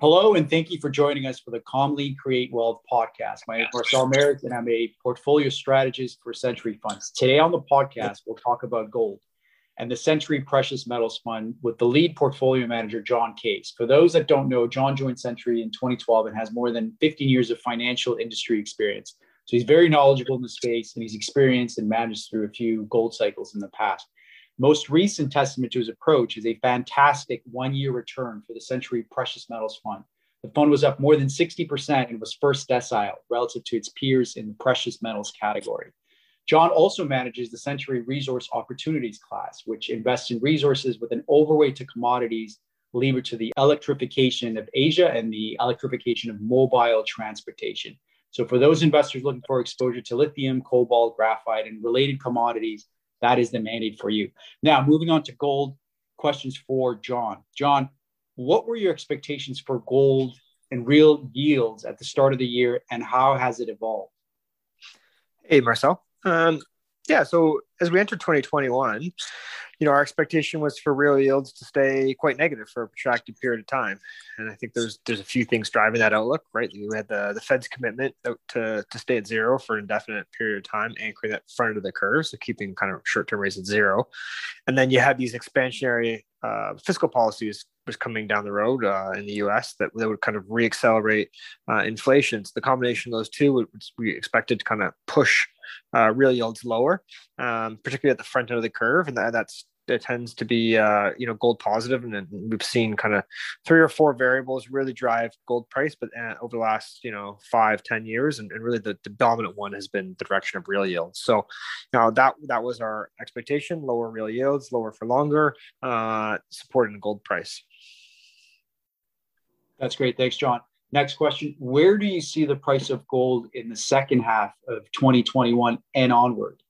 Hello, and thank you for joining us for the Calmly Create Wealth podcast. My name is Marcel Merrick, and I'm a portfolio strategist for Sentry Funds. Today on the podcast, we'll talk about gold and the Sentry Precious Metals Fund with the lead portfolio manager, John Case. For those that don't know, John joined Sentry in 2012 and has more than 15 years of financial industry experience. So he's very knowledgeable in the space and he's experienced and managed through a few gold cycles in the past. Most recent testament to his approach is a fantastic one year return for the Sentry Precious Metals Fund. The fund was up more than 60% and was first decile relative to its peers in the precious metals category. John also manages the Sentry Resource Opportunities class, which invests in resources with an overweight to commodities levered to the electrification of Asia and the electrification of mobile transportation. So, for those investors looking for exposure to lithium, cobalt, graphite, and related commodities, that is the mandate for you. Now, moving on to gold, questions for John. John, what were your expectations for gold and real yields at the start of the year, and how has it evolved? Hey, Marcel. Um, yeah, so as we enter 2021, you know, our expectation was for real yields to stay quite negative for a protracted period of time, and I think there's there's a few things driving that outlook. Right, we had the the Fed's commitment to to stay at zero for an indefinite period of time, anchoring that front of the curve, so keeping kind of short term rates at zero, and then you had these expansionary uh, fiscal policies was coming down the road uh, in the U.S. that, that would kind of reaccelerate uh, inflation. So the combination of those two, would, we expected to kind of push uh, real yields lower, um, particularly at the front end of the curve, and that, that's it tends to be uh, you know gold positive, and then we've seen kind of three or four variables really drive gold price. But uh, over the last you know five ten years, and, and really the, the, dominant one has been the direction of real yields. So know that that was our expectation: lower real yields, lower for longer, uh, supporting gold price. That's great. Thanks, John. Next question Where do you see the price of gold in the second half of 2021 and onward?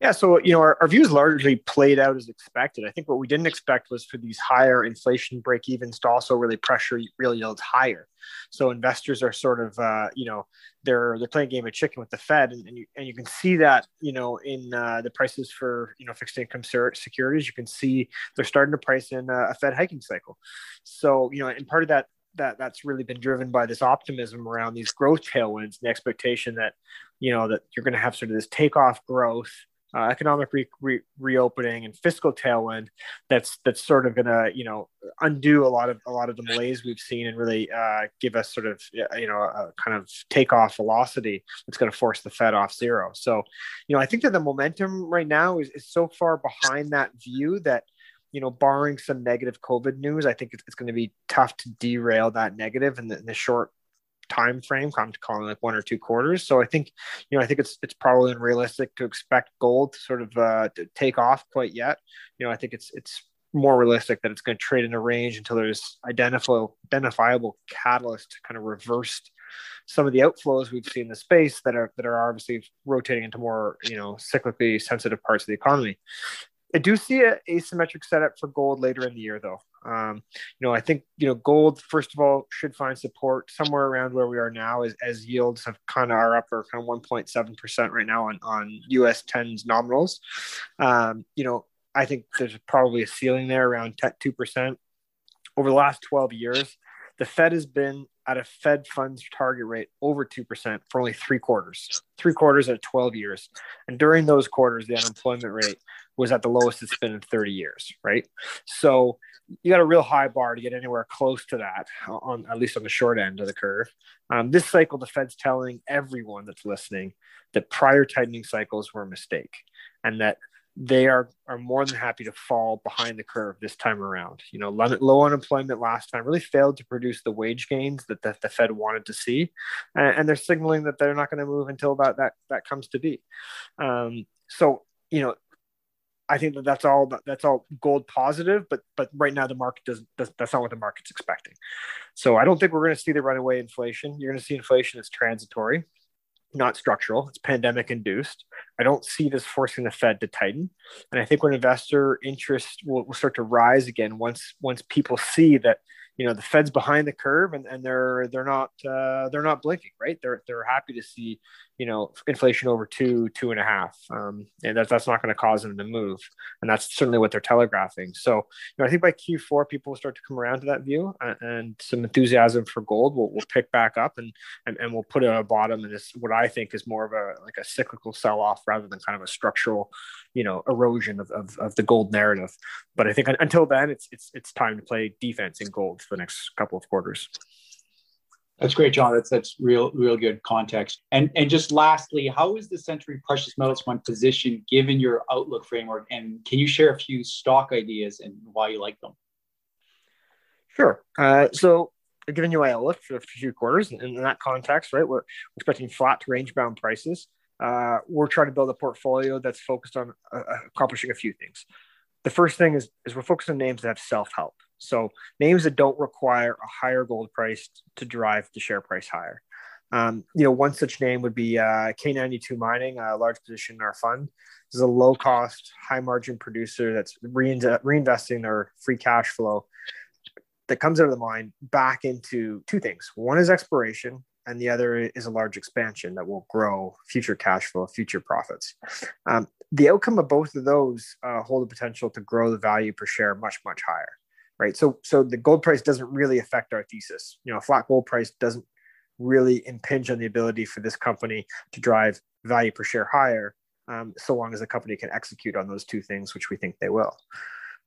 Yeah, so you know our, our views largely played out as expected. I think what we didn't expect was for these higher inflation break evens to also really pressure real yields higher. So investors are sort of uh, you know they're they're playing a game of chicken with the Fed, and, and you and you can see that you know in uh, the prices for you know fixed income securities. You can see they're starting to price in a, a Fed hiking cycle. So you know, and part of that that that's really been driven by this optimism around these growth tailwinds, the expectation that you know that you're going to have sort of this takeoff growth uh, economic re- re- reopening and fiscal tailwind that's that's sort of going to you know undo a lot of a lot of the malaise we've seen and really uh, give us sort of you know a kind of takeoff velocity that's going to force the Fed off zero. So you know I think that the momentum right now is, is so far behind that view that you know, barring some negative COVID news, I think it's, it's going to be tough to derail that negative in the, in the short time frame. I'm calling like one or two quarters. So I think, you know, I think it's it's probably unrealistic to expect gold to sort of uh, to take off quite yet. You know, I think it's it's more realistic that it's going to trade in a range until there's identifiable identifiable catalyst to kind of reverse some of the outflows we've seen in the space that are that are obviously rotating into more you know cyclically sensitive parts of the economy. I do see an asymmetric setup for gold later in the year, though. Um, you know, I think you know gold first of all should find support somewhere around where we are now, as, as yields have kind of are up or kind of 1.7 percent right now on on U.S. tens nominals. Um, you know, I think there's probably a ceiling there around two percent over the last 12 years. The Fed has been at a Fed funds target rate over 2% for only three quarters, three quarters at 12 years. And during those quarters, the unemployment rate was at the lowest it's been in 30 years, right? So you got a real high bar to get anywhere close to that, on at least on the short end of the curve. Um, this cycle, the Fed's telling everyone that's listening that prior tightening cycles were a mistake, and that they are are more than happy to fall behind the curve this time around. You know, low unemployment last time really failed to produce the wage gains that the, the Fed wanted to see, and, and, they're signaling that they're not going to move until that that that comes to be. Um, so you know, I think that that's all that's all gold positive, but but right now the market doesn't does, that's not what the market's expecting. So I don't think we're going to see the runaway inflation. You're going to see inflation that's transitory, not structural. It's pandemic induced. I don't see this forcing the Fed to tighten, and I think when investor interest will, will start to rise again once once people see that you know the Fed's behind the curve and, and they're they're not uh, they're not blinking right they're they're happy to see you know, inflation over two, two and a half. Um, and that, that's not going to cause them to move. And that's certainly what they're telegraphing. So, you know, I think by Q4, people will start to come around to that view and, and some enthusiasm for gold will, will pick back up and, and, and we'll put it at a bottom. And this, what I think is more of a, like a cyclical sell off rather than kind of a structural, you know, erosion of, of, of the gold narrative. But I think until then, it's, it's, it's time to play defense in gold for the next couple of quarters. That's great, John. That's that's real, real good context. And and just lastly, how is the Sentry Precious Metals Fund positioned given your outlook framework? And can you share a few stock ideas and why you like them? Sure. Uh, so given you my outlook for a few quarters, and in that context, right, we're expecting flat to range bound prices. Uh, we're trying to build a portfolio that's focused on uh, accomplishing a few things. The first thing is, is we're focused on names that have self help. So names that don't require a higher gold price to drive the share price higher. Um, you know, one such name would be uh, K92 Mining, a large position in our fund. This is a low cost, high margin producer that's reinvesting their free cash flow that comes out of the mine back into two things. One is exploration, and the other is a large expansion that will grow future cash flow, future profits. Um, the outcome of both of those uh, hold the potential to grow the value per share much, much higher right? So so the gold price doesn't really affect our thesis. You know, a flat gold price doesn't really impinge on the ability for this company to drive value per share higher, um, so long as the company can execute on those two things, which we think they will.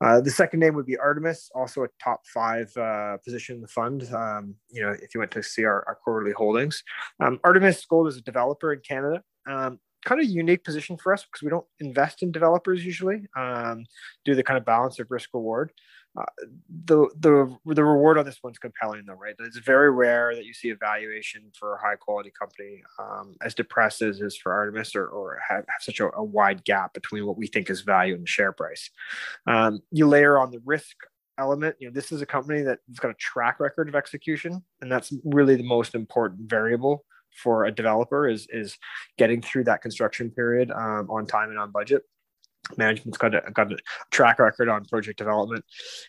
Uh, the second name would be Artemis, also a top five uh, position in the fund. Um, you know, if you went to see our, our quarterly holdings, um, Artemis Gold is a developer in Canada. Um, kind of unique position for us because we don't invest in developers usually. Um, do the kind of balance of risk reward uh, the the the reward on this one's compelling though, right? It's very rare that you see a valuation for a high quality company um, as depressed as is for Artemis, or, or have, have such a, a, wide gap between what we think is value and the share price. Um, you layer on the risk element. You know, this is a company that's got a track record of execution, and that's really the most important variable for a developer is is getting through that construction period um, on time and on budget management's got a, got a track record on project development.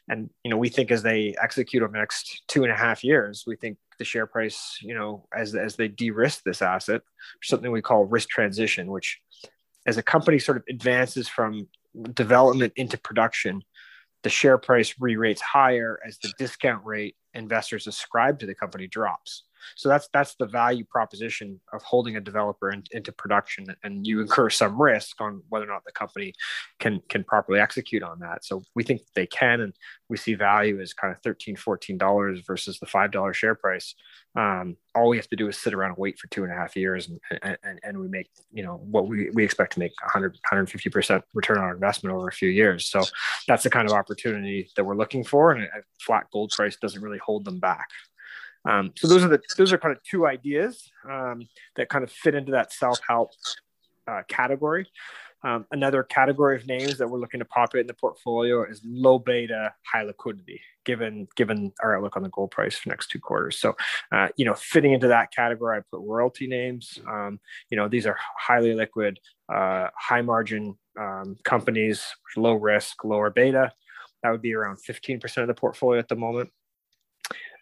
And you know we think as they execute over the next two and a half years we think the share price you know as as they de-risk this asset something we call risk transition which as a company sort of advances from development into production the share price re-rates higher as the discount rate investors ascribe to the company drops so that's that's the value proposition of holding a developer in, into production, and you incur some risk on whether or not the company can can properly execute on that. So we think they can, and we see value as kind of 13 14 dollars versus the five dollar share price. Um, all we have to do is sit around and wait for two and a half years, and and, and we make you know what we, we expect to make 100 150 percent return on investment over a few years. So that's the kind of opportunity that we're looking for, and a flat gold price doesn't really hold them back. Um, so those are the those are kind of two ideas um, that kind of fit into that self help uh, category. Um, another category of names that we're looking to populate in the portfolio is low beta, high liquidity, given given our outlook on the gold price for next two quarters. So, uh, you know, fitting into that category, I put royalty names. Um, you know, these are highly liquid, uh, high margin um, companies, low risk, lower beta. That would be around 15% of the portfolio at the moment.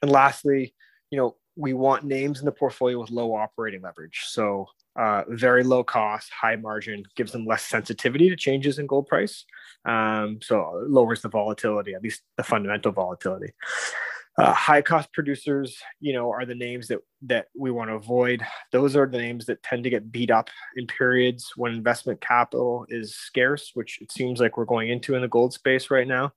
And lastly, you know, we want names in the portfolio with low operating leverage. So uh, very low cost, high margin, gives them less sensitivity to changes in gold price. Um, so lowers the volatility, at least the fundamental volatility. Uh, high cost producers, you know, are the names that that we want to avoid. Those are the names that tend to get beat up in periods when investment capital is scarce, which it seems like we're going into in the gold space right now.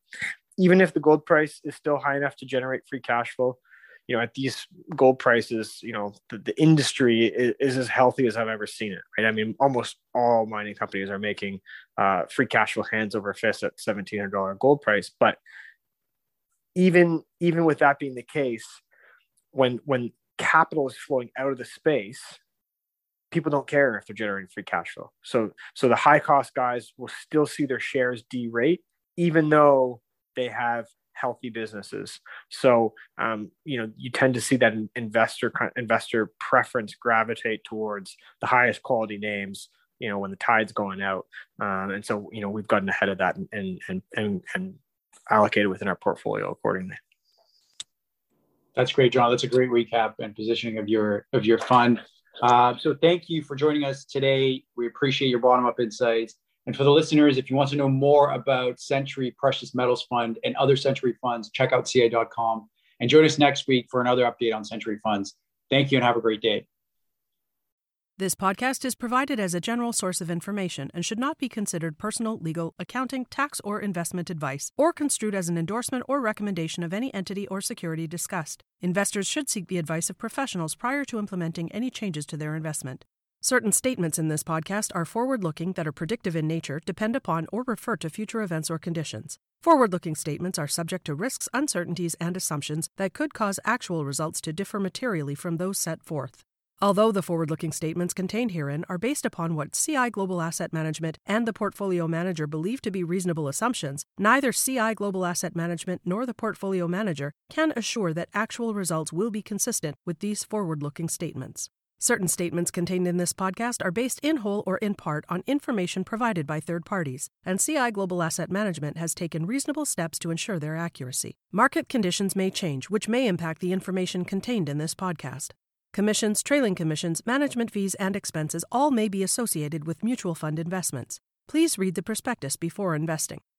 Even if the gold price is still high enough to generate free cash flow, you know, at these gold prices, you know, the, the industry is, is, as healthy as I've ever seen it, right? I mean, almost all mining companies are making uh, free cash flow hands over fist at $1,700 gold price. But even, even with that being the case, when, when capital is flowing out of the space, people don't care if they're generating free cash flow. So, so the high cost guys will still see their shares derate, even though they have healthy businesses. So, um, you know, you tend to see that investor investor preference gravitate towards the highest quality names. You know, when the tide's going out, um, and so you know we've gotten ahead of that and and and and allocated within our portfolio accordingly. That's great, John. That's a great recap and positioning of your of your fund. Uh, so thank you for joining us today. We appreciate your bottom up insights. And for the listeners, if you want to know more about Sentry Precious Metals Fund and other Sentry funds, check out CI.com and join us next week for another update on Sentry Funds. Thank you and have a great day. This podcast is provided as a general source of information and should not be considered personal, legal, accounting, tax, or investment advice, or construed as an endorsement or recommendation of any entity or security discussed. Investors should seek the advice of professionals prior to implementing any changes to their investment. Certain statements in this podcast are forward looking that are predictive in nature, depend upon, or refer to future events or conditions. Forward looking statements are subject to risks, uncertainties, and assumptions that could cause actual results to differ materially from those set forth. Although the forward looking statements contained herein are based upon what CI Global Asset Management and the portfolio manager believe to be reasonable assumptions, neither CI Global Asset Management nor the portfolio manager can assure that actual results will be consistent with these forward looking statements. Certain statements contained in this podcast are based in whole or in part on information provided by third parties, and CI Global Asset Management has taken reasonable steps to ensure their accuracy. Market conditions may change, which may impact the information contained in this podcast. Commissions, trailing commissions, management fees, and expenses all may be associated with mutual fund investments. Please read the prospectus before investing.